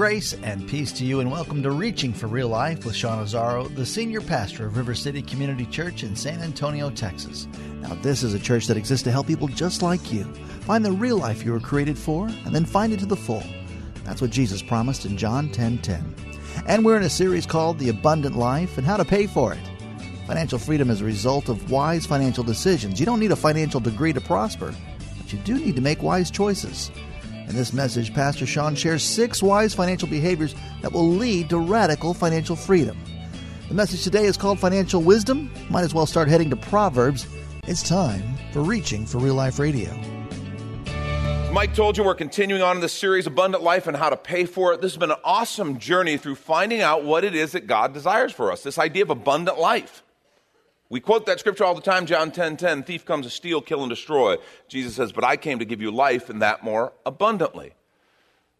Grace and peace to you, and welcome to Reaching for Real Life with Sean Azzaro, the senior pastor of River City Community Church in San Antonio, Texas. Now, this is a church that exists to help people just like you find the real life you were created for and then find it to the full. That's what Jesus promised in John 10 10. And we're in a series called The Abundant Life and How to Pay for It. Financial freedom is a result of wise financial decisions. You don't need a financial degree to prosper, but you do need to make wise choices. In this message, Pastor Sean shares six wise financial behaviors that will lead to radical financial freedom. The message today is called Financial Wisdom. Might as well start heading to Proverbs. It's time for Reaching for Real Life Radio. Mike told you we're continuing on in this series, Abundant Life and How to Pay for It. This has been an awesome journey through finding out what it is that God desires for us, this idea of abundant life. We quote that scripture all the time, John 10 10, thief comes to steal, kill, and destroy. Jesus says, But I came to give you life and that more abundantly.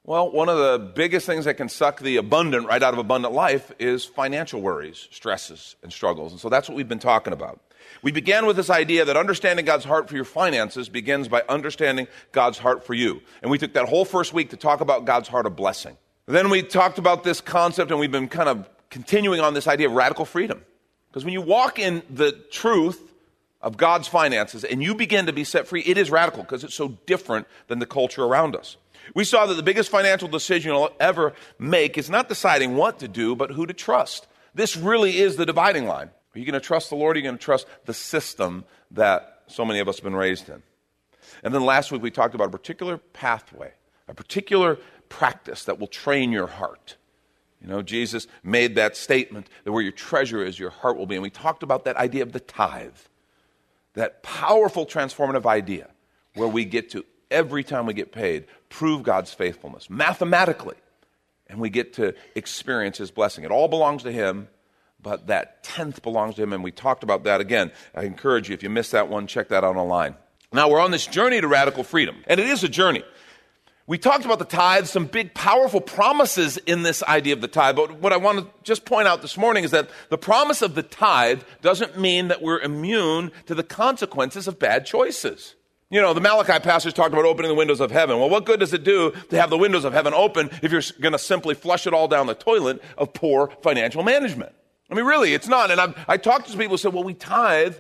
Well, one of the biggest things that can suck the abundant right out of abundant life is financial worries, stresses, and struggles. And so that's what we've been talking about. We began with this idea that understanding God's heart for your finances begins by understanding God's heart for you. And we took that whole first week to talk about God's heart of blessing. Then we talked about this concept, and we've been kind of continuing on this idea of radical freedom. Because when you walk in the truth of God's finances and you begin to be set free, it is radical because it's so different than the culture around us. We saw that the biggest financial decision you'll ever make is not deciding what to do, but who to trust. This really is the dividing line. Are you going to trust the Lord? Or are you going to trust the system that so many of us have been raised in? And then last week we talked about a particular pathway, a particular practice that will train your heart. You know, Jesus made that statement that where your treasure is, your heart will be. And we talked about that idea of the tithe, that powerful transformative idea where we get to, every time we get paid, prove God's faithfulness mathematically. And we get to experience His blessing. It all belongs to Him, but that tenth belongs to Him. And we talked about that again. I encourage you, if you missed that one, check that out online. Now, we're on this journey to radical freedom, and it is a journey. We talked about the tithe, some big, powerful promises in this idea of the tithe. But what I want to just point out this morning is that the promise of the tithe doesn't mean that we're immune to the consequences of bad choices. You know, the Malachi passage talked about opening the windows of heaven. Well, what good does it do to have the windows of heaven open if you're going to simply flush it all down the toilet of poor financial management? I mean, really, it's not. And I've, I talked to people who said, well, we tithe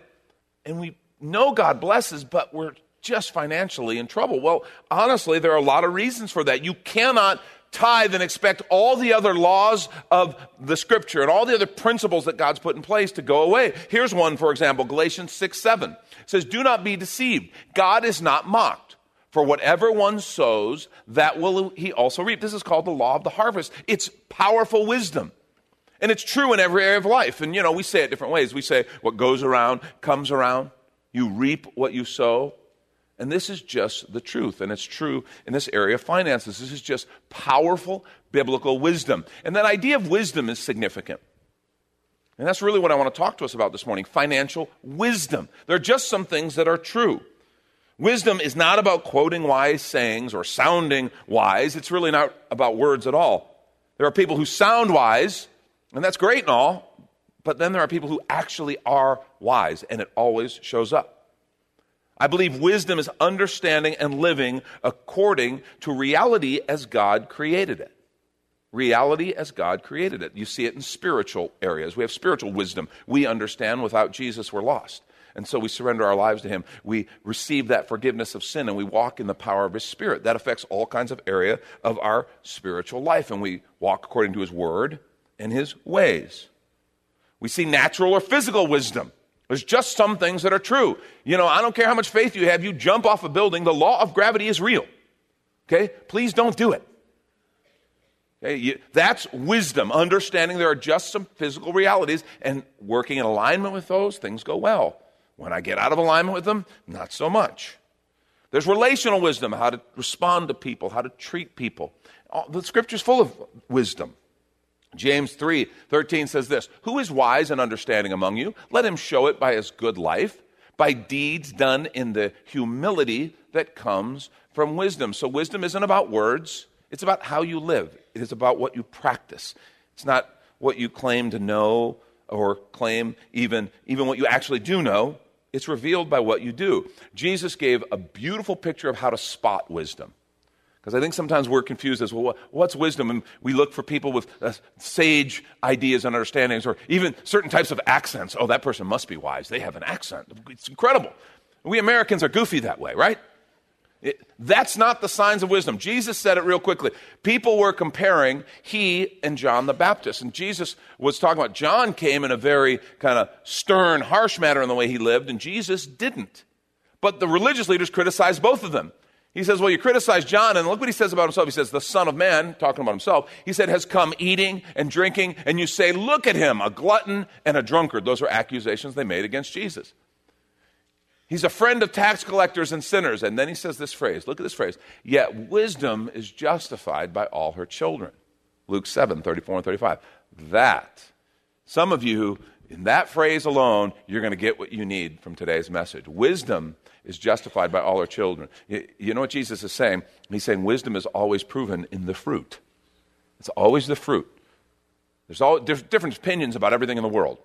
and we know God blesses, but we're just financially in trouble? Well, honestly, there are a lot of reasons for that. You cannot tithe and expect all the other laws of the scripture and all the other principles that God's put in place to go away. Here's one, for example, Galatians 6 7 says, Do not be deceived. God is not mocked. For whatever one sows, that will he also reap. This is called the law of the harvest. It's powerful wisdom. And it's true in every area of life. And you know, we say it different ways. We say, what goes around comes around. You reap what you sow. And this is just the truth. And it's true in this area of finances. This is just powerful biblical wisdom. And that idea of wisdom is significant. And that's really what I want to talk to us about this morning financial wisdom. There are just some things that are true. Wisdom is not about quoting wise sayings or sounding wise. It's really not about words at all. There are people who sound wise, and that's great and all, but then there are people who actually are wise, and it always shows up. I believe wisdom is understanding and living according to reality as God created it. Reality as God created it. You see it in spiritual areas. We have spiritual wisdom. We understand without Jesus we're lost. And so we surrender our lives to Him. We receive that forgiveness of sin and we walk in the power of His Spirit. That affects all kinds of area of our spiritual life. And we walk according to His Word and His ways. We see natural or physical wisdom. There's just some things that are true. You know, I don't care how much faith you have, you jump off a building, the law of gravity is real. Okay? Please don't do it. Okay? You, that's wisdom, understanding there are just some physical realities, and working in alignment with those, things go well. When I get out of alignment with them, not so much. There's relational wisdom, how to respond to people, how to treat people. The scripture's full of wisdom. James 3 13 says this Who is wise and understanding among you? Let him show it by his good life, by deeds done in the humility that comes from wisdom. So, wisdom isn't about words, it's about how you live, it is about what you practice. It's not what you claim to know or claim even, even what you actually do know. It's revealed by what you do. Jesus gave a beautiful picture of how to spot wisdom. Because I think sometimes we're confused as well, what's wisdom? And we look for people with uh, sage ideas and understandings, or even certain types of accents. Oh, that person must be wise. They have an accent. It's incredible. We Americans are goofy that way, right? It, that's not the signs of wisdom. Jesus said it real quickly. People were comparing he and John the Baptist. And Jesus was talking about John came in a very kind of stern, harsh manner in the way he lived, and Jesus didn't. But the religious leaders criticized both of them. He says, Well, you criticize John, and look what he says about himself. He says, The Son of Man, talking about himself, he said, has come eating and drinking, and you say, Look at him, a glutton and a drunkard. Those are accusations they made against Jesus. He's a friend of tax collectors and sinners. And then he says this phrase look at this phrase, yet wisdom is justified by all her children. Luke 7 34 and 35. That, some of you, in that phrase alone, you're going to get what you need from today's message. Wisdom is justified by all her children. You know what Jesus is saying? He's saying wisdom is always proven in the fruit. It's always the fruit. There's all different opinions about everything in the world.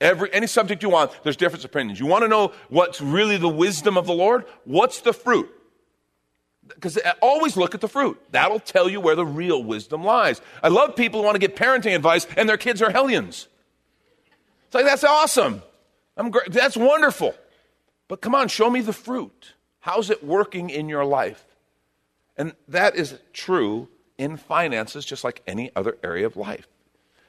Every, any subject you want, there's different opinions. You want to know what's really the wisdom of the Lord? What's the fruit? Because uh, always look at the fruit. That'll tell you where the real wisdom lies. I love people who want to get parenting advice and their kids are hellions. It's like, that's awesome. I'm great. That's wonderful. But come on, show me the fruit. How's it working in your life? And that is true in finances, just like any other area of life.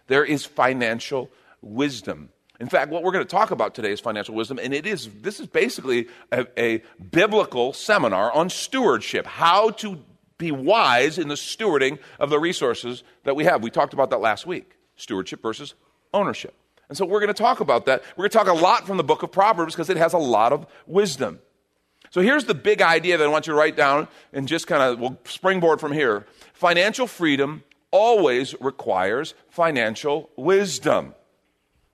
There is financial wisdom. In fact, what we're going to talk about today is financial wisdom, and it is this is basically a, a biblical seminar on stewardship, how to be wise in the stewarding of the resources that we have. We talked about that last week stewardship versus ownership. And so we're going to talk about that. We're going to talk a lot from the book of Proverbs because it has a lot of wisdom. So here's the big idea that I want you to write down and just kind of we'll springboard from here. Financial freedom always requires financial wisdom.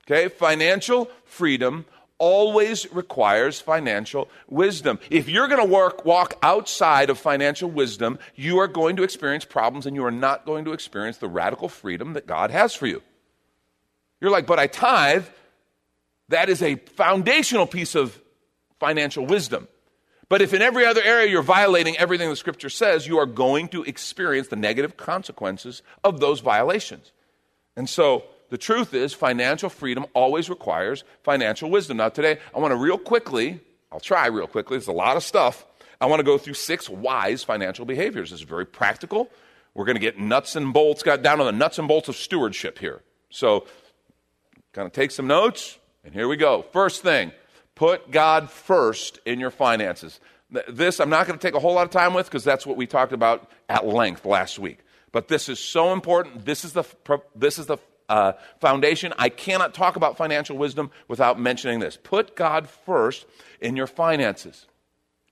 Okay, financial freedom always requires financial wisdom. If you're going to work walk outside of financial wisdom, you are going to experience problems and you are not going to experience the radical freedom that God has for you. You're like, "But I tithe." That is a foundational piece of financial wisdom. But if in every other area you're violating everything the scripture says, you are going to experience the negative consequences of those violations. And so, the truth is, financial freedom always requires financial wisdom. Now, today, I want to real quickly, I'll try real quickly, there's a lot of stuff. I want to go through six wise financial behaviors. This is very practical. We're going to get nuts and bolts, got down on the nuts and bolts of stewardship here. So, kind of take some notes, and here we go. First thing, put God first in your finances. This I'm not going to take a whole lot of time with because that's what we talked about at length last week. But this is so important. This is the, this is the uh, foundation. I cannot talk about financial wisdom without mentioning this. Put God first in your finances.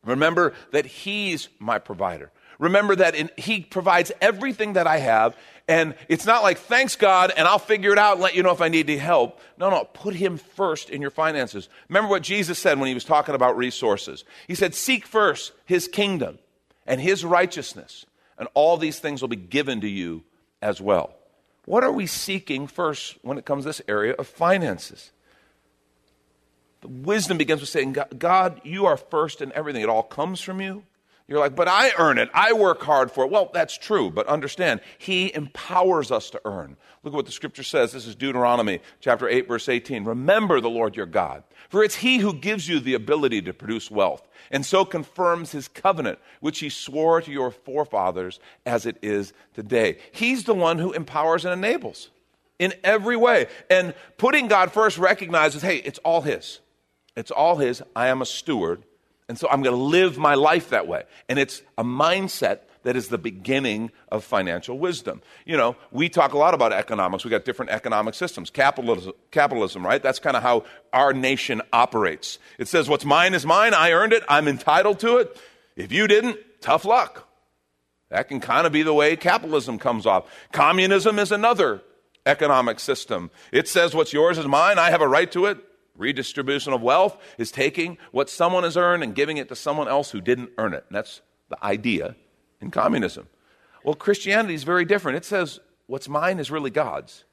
Remember that He's my provider. Remember that in, He provides everything that I have. And it's not like, thanks God, and I'll figure it out and let you know if I need any help. No, no, put Him first in your finances. Remember what Jesus said when He was talking about resources. He said, Seek first His kingdom and His righteousness, and all these things will be given to you as well. What are we seeking first when it comes to this area of finances? The wisdom begins with saying, God, you are first in everything. It all comes from you. You're like, but I earn it. I work hard for it. Well, that's true, but understand, He empowers us to earn. Look at what the scripture says. This is Deuteronomy chapter 8, verse 18. Remember the Lord your God, for it's He who gives you the ability to produce wealth, and so confirms His covenant, which He swore to your forefathers as it is today. He's the one who empowers and enables in every way. And putting God first recognizes, hey, it's all His. It's all His. I am a steward and so I'm going to live my life that way. And it's a mindset that is the beginning of financial wisdom. You know, we talk a lot about economics. We got different economic systems. Capitalism, capitalism right? That's kind of how our nation operates. It says, what's mine is mine. I earned it. I'm entitled to it. If you didn't, tough luck. That can kind of be the way capitalism comes off. Communism is another economic system. It says what's yours is mine, I have a right to it. Redistribution of wealth is taking what someone has earned and giving it to someone else who didn't earn it. And that's the idea in communism. Well, Christianity is very different. It says what's mine is really God's.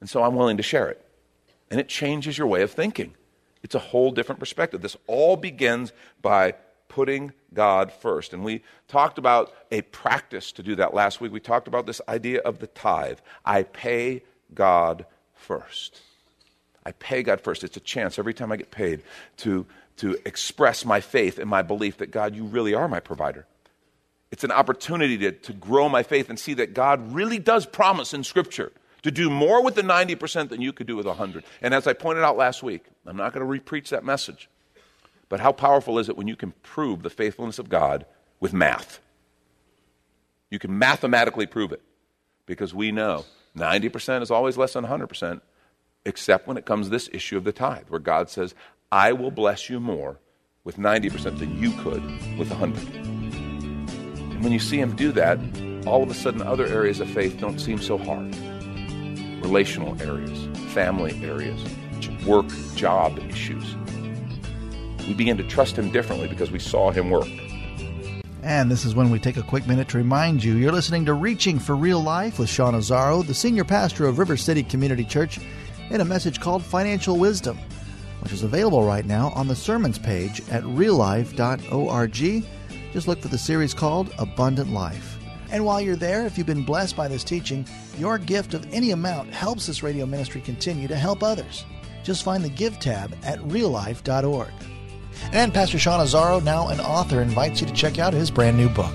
And so I'm willing to share it. And it changes your way of thinking. It's a whole different perspective. This all begins by putting God first. And we talked about a practice to do that last week. We talked about this idea of the tithe. I pay God first. I pay God first. It's a chance every time I get paid to, to express my faith and my belief that God, you really are my provider. It's an opportunity to, to grow my faith and see that God really does promise in Scripture to do more with the 90% than you could do with 100. And as I pointed out last week, I'm not going to repreach that message. But how powerful is it when you can prove the faithfulness of God with math? You can mathematically prove it because we know 90% is always less than 100%, except when it comes to this issue of the tithe, where God says, I will bless you more with 90% than you could with 100. And when you see Him do that, all of a sudden other areas of faith don't seem so hard. Relational areas, family areas, work, job issues we begin to trust Him differently because we saw Him work. And this is when we take a quick minute to remind you you're listening to Reaching for Real Life with Sean Azzaro, the senior pastor of River City Community Church, in a message called Financial Wisdom, which is available right now on the sermons page at reallife.org. Just look for the series called Abundant Life. And while you're there, if you've been blessed by this teaching, your gift of any amount helps this radio ministry continue to help others. Just find the Give tab at reallife.org. And Pastor Sean Azzaro, now an author, invites you to check out his brand new book.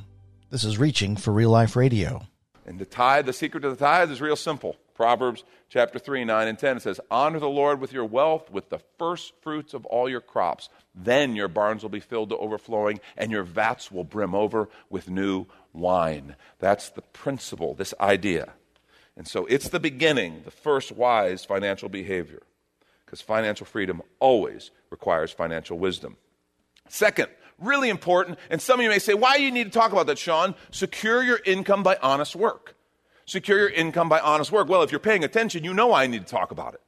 this is Reaching for Real Life Radio. And the tithe, the secret of the tithe is real simple. Proverbs chapter 3, 9 and 10. It says, Honor the Lord with your wealth, with the first fruits of all your crops. Then your barns will be filled to overflowing, and your vats will brim over with new wine. That's the principle, this idea. And so it's the beginning, the first wise financial behavior, because financial freedom always requires financial wisdom. Second, Really important. And some of you may say, why do you need to talk about that, Sean? Secure your income by honest work. Secure your income by honest work. Well, if you're paying attention, you know I need to talk about it.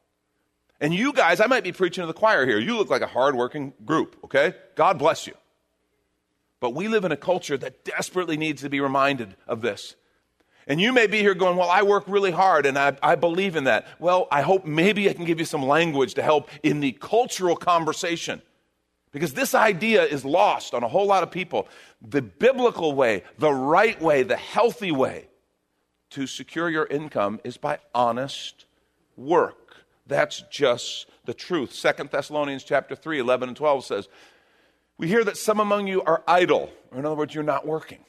And you guys, I might be preaching to the choir here. You look like a hardworking group, okay? God bless you. But we live in a culture that desperately needs to be reminded of this. And you may be here going, Well, I work really hard and I, I, believe in that. Well, I hope maybe I can give you some language to help in the cultural conversation. Because this idea is lost on a whole lot of people. The biblical way, the right way, the healthy way to secure your income is by honest work. That's just the truth. Second Thessalonians chapter 3, 11 and 12 says, We hear that some among you are idle, or in other words, you're not working.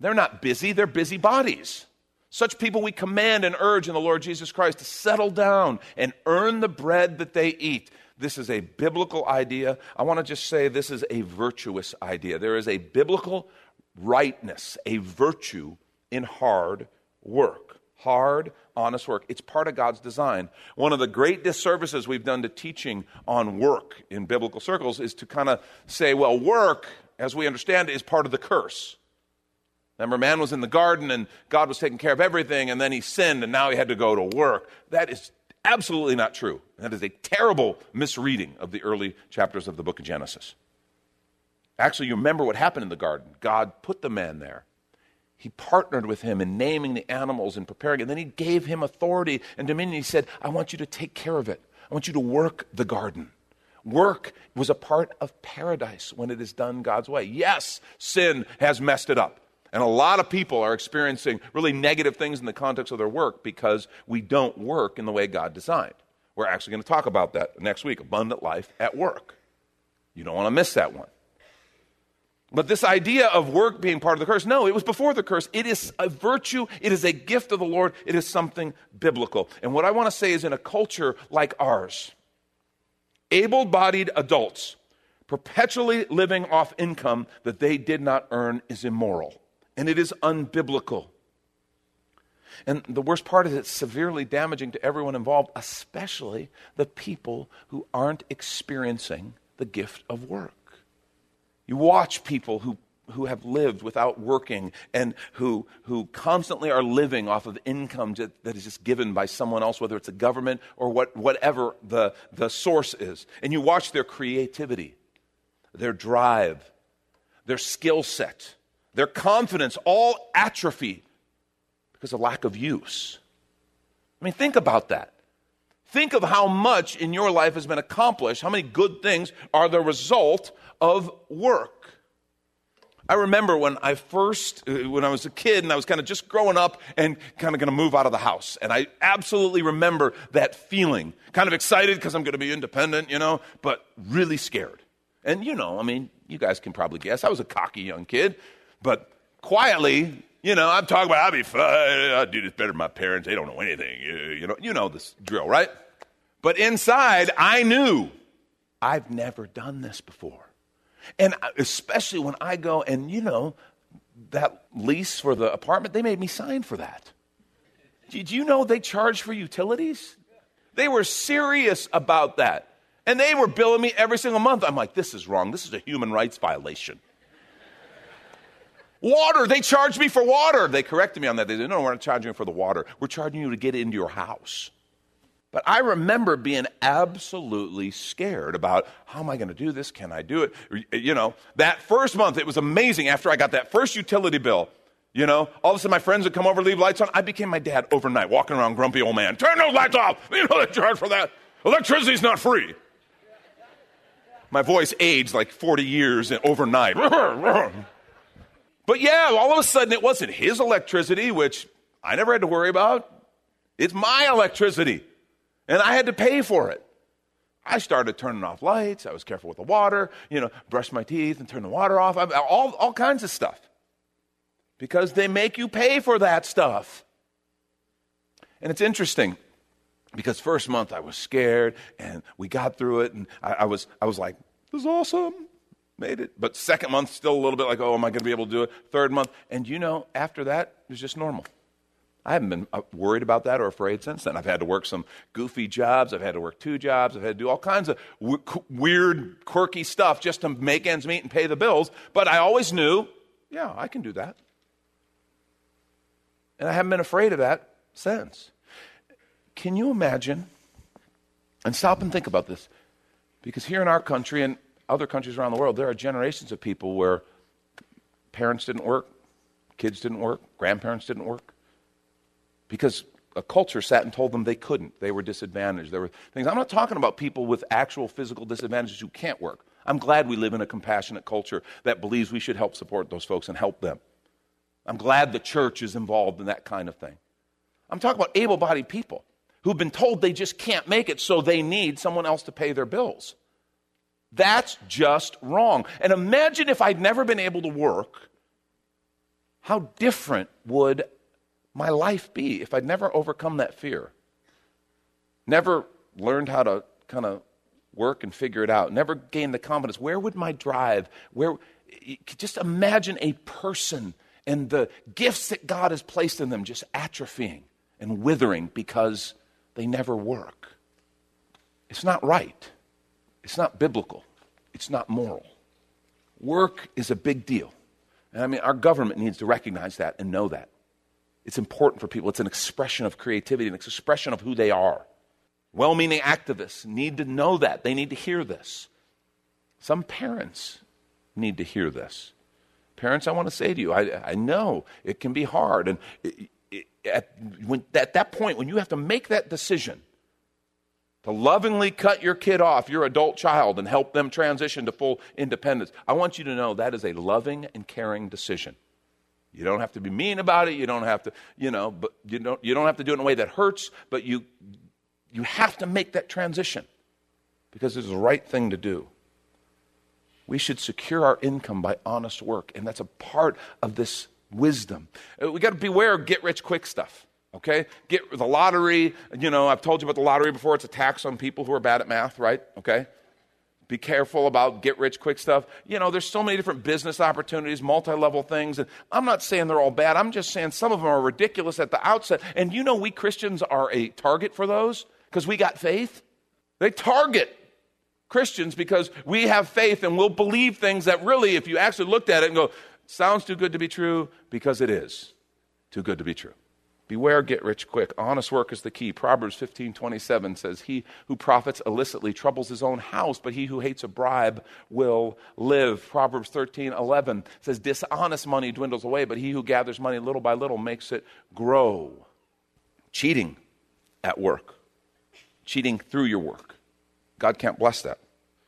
They're not busy, they're busy bodies. Such people we command and urge in the Lord Jesus Christ to settle down and earn the bread that they eat. This is a biblical idea. I want to just say this is a virtuous idea. There is a biblical rightness, a virtue in hard work. Hard, honest work. It's part of God's design. One of the great disservices we've done to teaching on work in biblical circles is to kind of say, well, work, as we understand it, is part of the curse. Remember, man was in the garden and God was taking care of everything, and then he sinned, and now he had to go to work. That is Absolutely not true. That is a terrible misreading of the early chapters of the book of Genesis. Actually, you remember what happened in the garden. God put the man there. He partnered with him in naming the animals and preparing it. And then he gave him authority and dominion. He said, I want you to take care of it. I want you to work the garden. Work was a part of paradise when it is done God's way. Yes, sin has messed it up. And a lot of people are experiencing really negative things in the context of their work because we don't work in the way God designed. We're actually going to talk about that next week abundant life at work. You don't want to miss that one. But this idea of work being part of the curse, no, it was before the curse. It is a virtue, it is a gift of the Lord, it is something biblical. And what I want to say is in a culture like ours, able bodied adults perpetually living off income that they did not earn is immoral and it is unbiblical. And the worst part is it's severely damaging to everyone involved, especially the people who aren't experiencing the gift of work. You watch people who, who have lived without working and who, who constantly are living off of income that is just given by someone else, whether it's a government or what, whatever the, the source is. And you watch their creativity, their drive, their skill set, their confidence all atrophy because of lack of use. I mean, think about that. Think of how much in your life has been accomplished, how many good things are the result of work. I remember when I first, uh, when I was a kid and I was kind of just growing up and kind of going to move out of the house. And I absolutely remember that feeling. Kind of excited because I'm going to be independent, you know, but really scared. And, you know, I mean, you guys can probably guess. I was a cocky young kid, but quietly, you know, I'm talking about I'll be fine. I'll do this better than my parents. They don't know anything. You know, you know this drill, right? But inside, I knew I've never done this before. And especially when I go and, you know, that lease for the apartment, they made me sign for that. Did you know they charge for utilities? They were serious about that. And they were billing me every single month. I'm like, this is wrong. This is a human rights violation. Water, they charged me for water. They corrected me on that. They said, no, we're not charging you for the water. We're charging you to get into your house. But I remember being absolutely scared about how am I going to do this? Can I do it? You know, that first month, it was amazing after I got that first utility bill. You know, all of a sudden my friends would come over, leave lights on. I became my dad overnight, walking around grumpy old man. Turn those lights off. You know they charge for that. Electricity's not free. My voice aged like 40 years overnight. But yeah, all of a sudden it wasn't his electricity, which I never had to worry about. It's my electricity. And I had to pay for it. I started turning off lights. I was careful with the water, you know, brush my teeth and turn the water off, all, all kinds of stuff. Because they make you pay for that stuff. And it's interesting because first month I was scared and we got through it and I, I was, I was like, this is awesome made it. But second month, still a little bit like, oh, am I going to be able to do it? Third month. And you know, after that, it was just normal. I haven't been uh, worried about that or afraid since then. I've had to work some goofy jobs. I've had to work two jobs. I've had to do all kinds of weird, quirky stuff just to make ends meet and pay the bills. But I always knew, yeah, I can do that. And I haven't been afraid of that since. Can you imagine? And stop and think about this. Because here in our country, and other countries around the world, there are generations of people where parents didn't work, kids didn't work, grandparents didn't work, because a culture sat and told them they couldn't. They were disadvantaged. There were things. I'm not talking about people with actual physical disadvantages who can't work. I'm glad we live in a compassionate culture that believes we should help support those folks and help them. I'm glad the church is involved in that kind of thing. I'm talking about able bodied people who've been told they just can't make it, so they need someone else to pay their bills. That's just wrong. And imagine if I'd never been able to work, how different would my life be if I'd never overcome that fear? Never learned how to kind of work and figure it out, never gained the confidence. Where would my drive, where, just imagine a person and the gifts that God has placed in them just atrophying and withering because they never work. It's not right. It's not biblical, it's not moral. Work is a big deal. And I mean, our government needs to recognize that and know that. It's important for people. It's an expression of creativity, an expression of who they are. Well meaning activists need to know that. They need to hear this. Some parents need to hear this. Parents, I want to say to you, I, I know it can be hard. And it, it, at, when, at that point, when you have to make that decision to lovingly cut your kid off, your adult child, and help them transition to full independence, I want you to know that is a loving and caring decision. You don't have to be mean about it. You don't have to, you know, but you don't, you don't have to do it in a way that hurts, but you, you have to make that transition because it's the right thing to do. We should secure our income by honest work, and that's a part of this wisdom. Uh, we got to beware of get rich quick stuff. Okay? Get the lottery, you know, I've told you about the lottery before, it's a tax on people who are bad at math, right? Okay? Be careful about get rich quick stuff. You know, there's so many different business opportunities, multi level things. And I'm not saying they're all bad. I'm just saying some of them are ridiculous at the outset. And you know, we Christians are a target for those because we got faith. They target Christians because we have faith and we'll believe things that really, if you actually looked at it and go, sounds too good to be true, because it is too good to be true. Beware, get rich quick. Honest work is the key. Proverbs 15 27 says, He who profits illicitly troubles his own house, but he who hates a bribe will live. Proverbs 13 11 says, Dishonest money dwindles away, but he who gathers money little by little makes it grow. Cheating at work, cheating through your work. God can't bless that.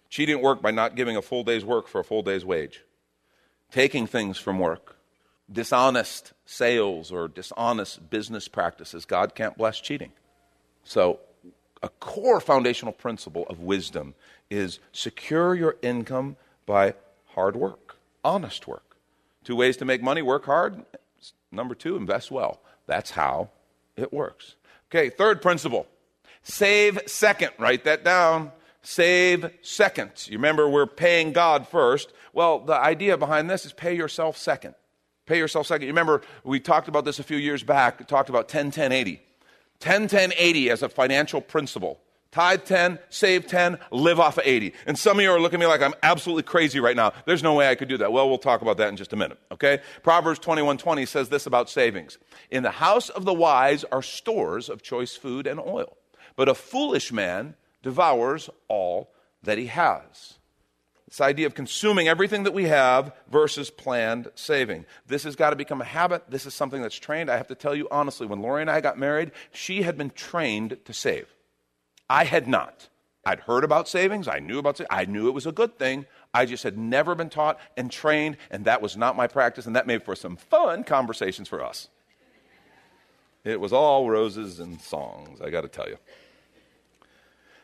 Cheating at work by not giving a full day's work for a full day's wage. Taking things from work dishonest sales or dishonest business practices. God can't bless cheating. So, a core foundational principle of wisdom is secure your income by hard work, honest work. Two ways to make money work hard. Number two, invest well. That's how it works. Okay, third principle save second. Write that down. Save second. You remember, we're paying God first. Well, the idea behind this is pay yourself second. Pay yourself second. You remember we talked about this a few years back. Talked about 10 10 80. 10 10 80 as a financial principle. Tithe 10, save 10, live off of 80. And some of you are looking at me like I'm absolutely crazy right now. There's no way I could do that. Well, we'll talk about that in just a minute, okay? Proverbs 21:20 says this about savings. In the house of the wise are stores of choice food and oil, but a foolish man devours all that he has. This idea of consuming everything that we have versus planned saving. This has got to become a habit. This is something that's trained. I have to tell you honestly, when Lori and I got married, she had been trained to save. I had not. I'd heard about savings. I knew about savings. I knew it was a good thing. I just had never been taught and trained, and that was not my practice, and that made for some fun conversations for us. It was all roses and songs, I got to tell you.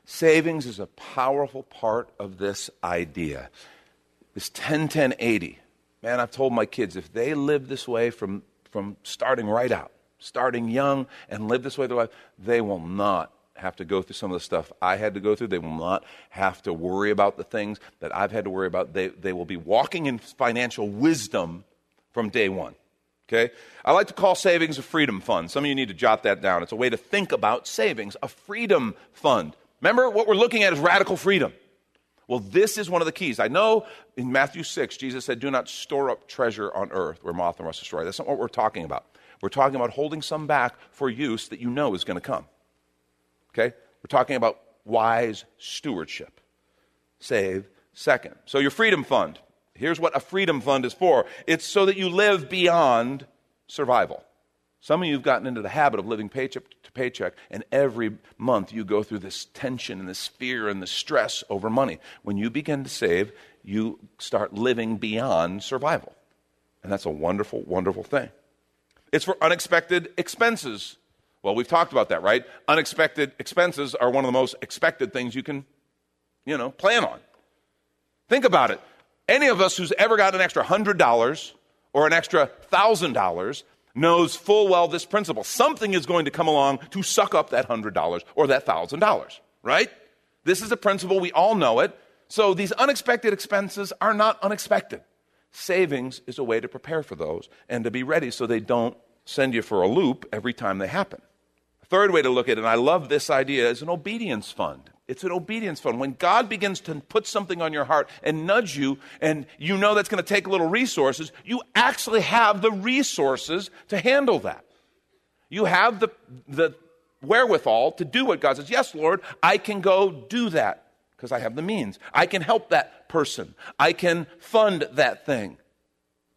Savings is a powerful part of this idea. This 10 10 80. Man, I've told my kids if they live this way from, from starting right out, starting young and live this way their life, they will not have to go through some of the stuff I had to go through. They will not have to worry about the things that I've had to worry about. They, they will be walking in financial wisdom from day one. Okay? I like to call savings a freedom fund. Some of you need to jot that down. It's a way to think about savings, a freedom fund. Remember, what we're looking at is radical freedom. Well, this is one of the keys. I know in Matthew 6, Jesus said, Do not store up treasure on earth where moth and rust destroy. That's not what we're talking about. We're talking about holding some back for use that you know is going to come. Okay? We're talking about wise stewardship. Save second. So, your freedom fund. Here's what a freedom fund is for it's so that you live beyond survival. Some of you have gotten into the habit of living paycheck to paycheck, and every month you go through this tension and this fear and this stress over money. When you begin to save, you start living beyond survival. And that's a wonderful, wonderful thing. It's for unexpected expenses. Well, we've talked about that, right? Unexpected expenses are one of the most expected things you can, you know, plan on. Think about it. Any of us who's ever got an extra $100 or an extra $1,000 knows full well this principle. Something is going to come along to suck up that $100 or that $1,000, right? This is a principle. We all know it. So these unexpected expenses are not unexpected. Savings is a way to prepare for those and to be ready so they don't send you for a loop every time they happen. Third way to look at it, and I love this idea, is an obedience fund. It's an obedience fund. When God begins to put something on your heart and nudge you, and you know that's going to take a little resources, you actually have the resources to handle that. You have the, the wherewithal to do what God says. Yes, Lord, I can go do that because I have the means. I can help that person. I can fund that thing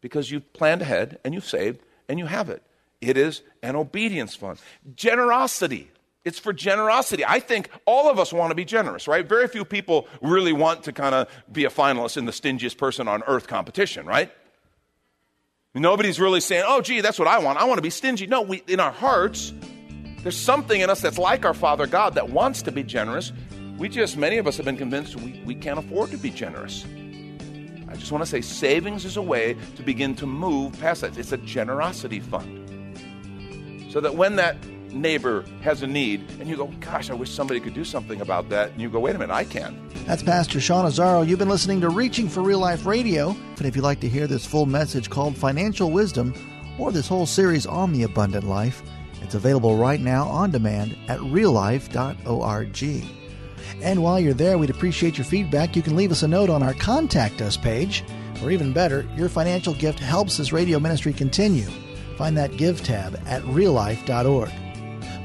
because you've planned ahead and you've saved and you have it. It is an obedience fund. Generosity. It's for generosity. I think all of us want to be generous, right? Very few people really want to kind of be a finalist in the stingiest person on earth competition, right? Nobody's really saying, oh, gee, that's what I want. I want to be stingy. No, we, in our hearts, there's something in us that's like our Father God that wants to be generous. We just, many of us have been convinced we, we can't afford to be generous. I just want to say savings is a way to begin to move past that. It's a generosity fund. So that when that neighbor has a need and you go, gosh, I wish somebody could do something about that. And you go, wait a minute, I can. That's Pastor Sean Azzaro. You've been listening to Reaching for Real Life Radio. And if you'd like to hear this full message called Financial Wisdom or this whole series on the abundant life, it's available right now on demand at reallife.org. And while you're there, we'd appreciate your feedback. You can leave us a note on our Contact Us page, or even better, your financial gift helps this radio ministry continue. Find that Give tab at reallife.org.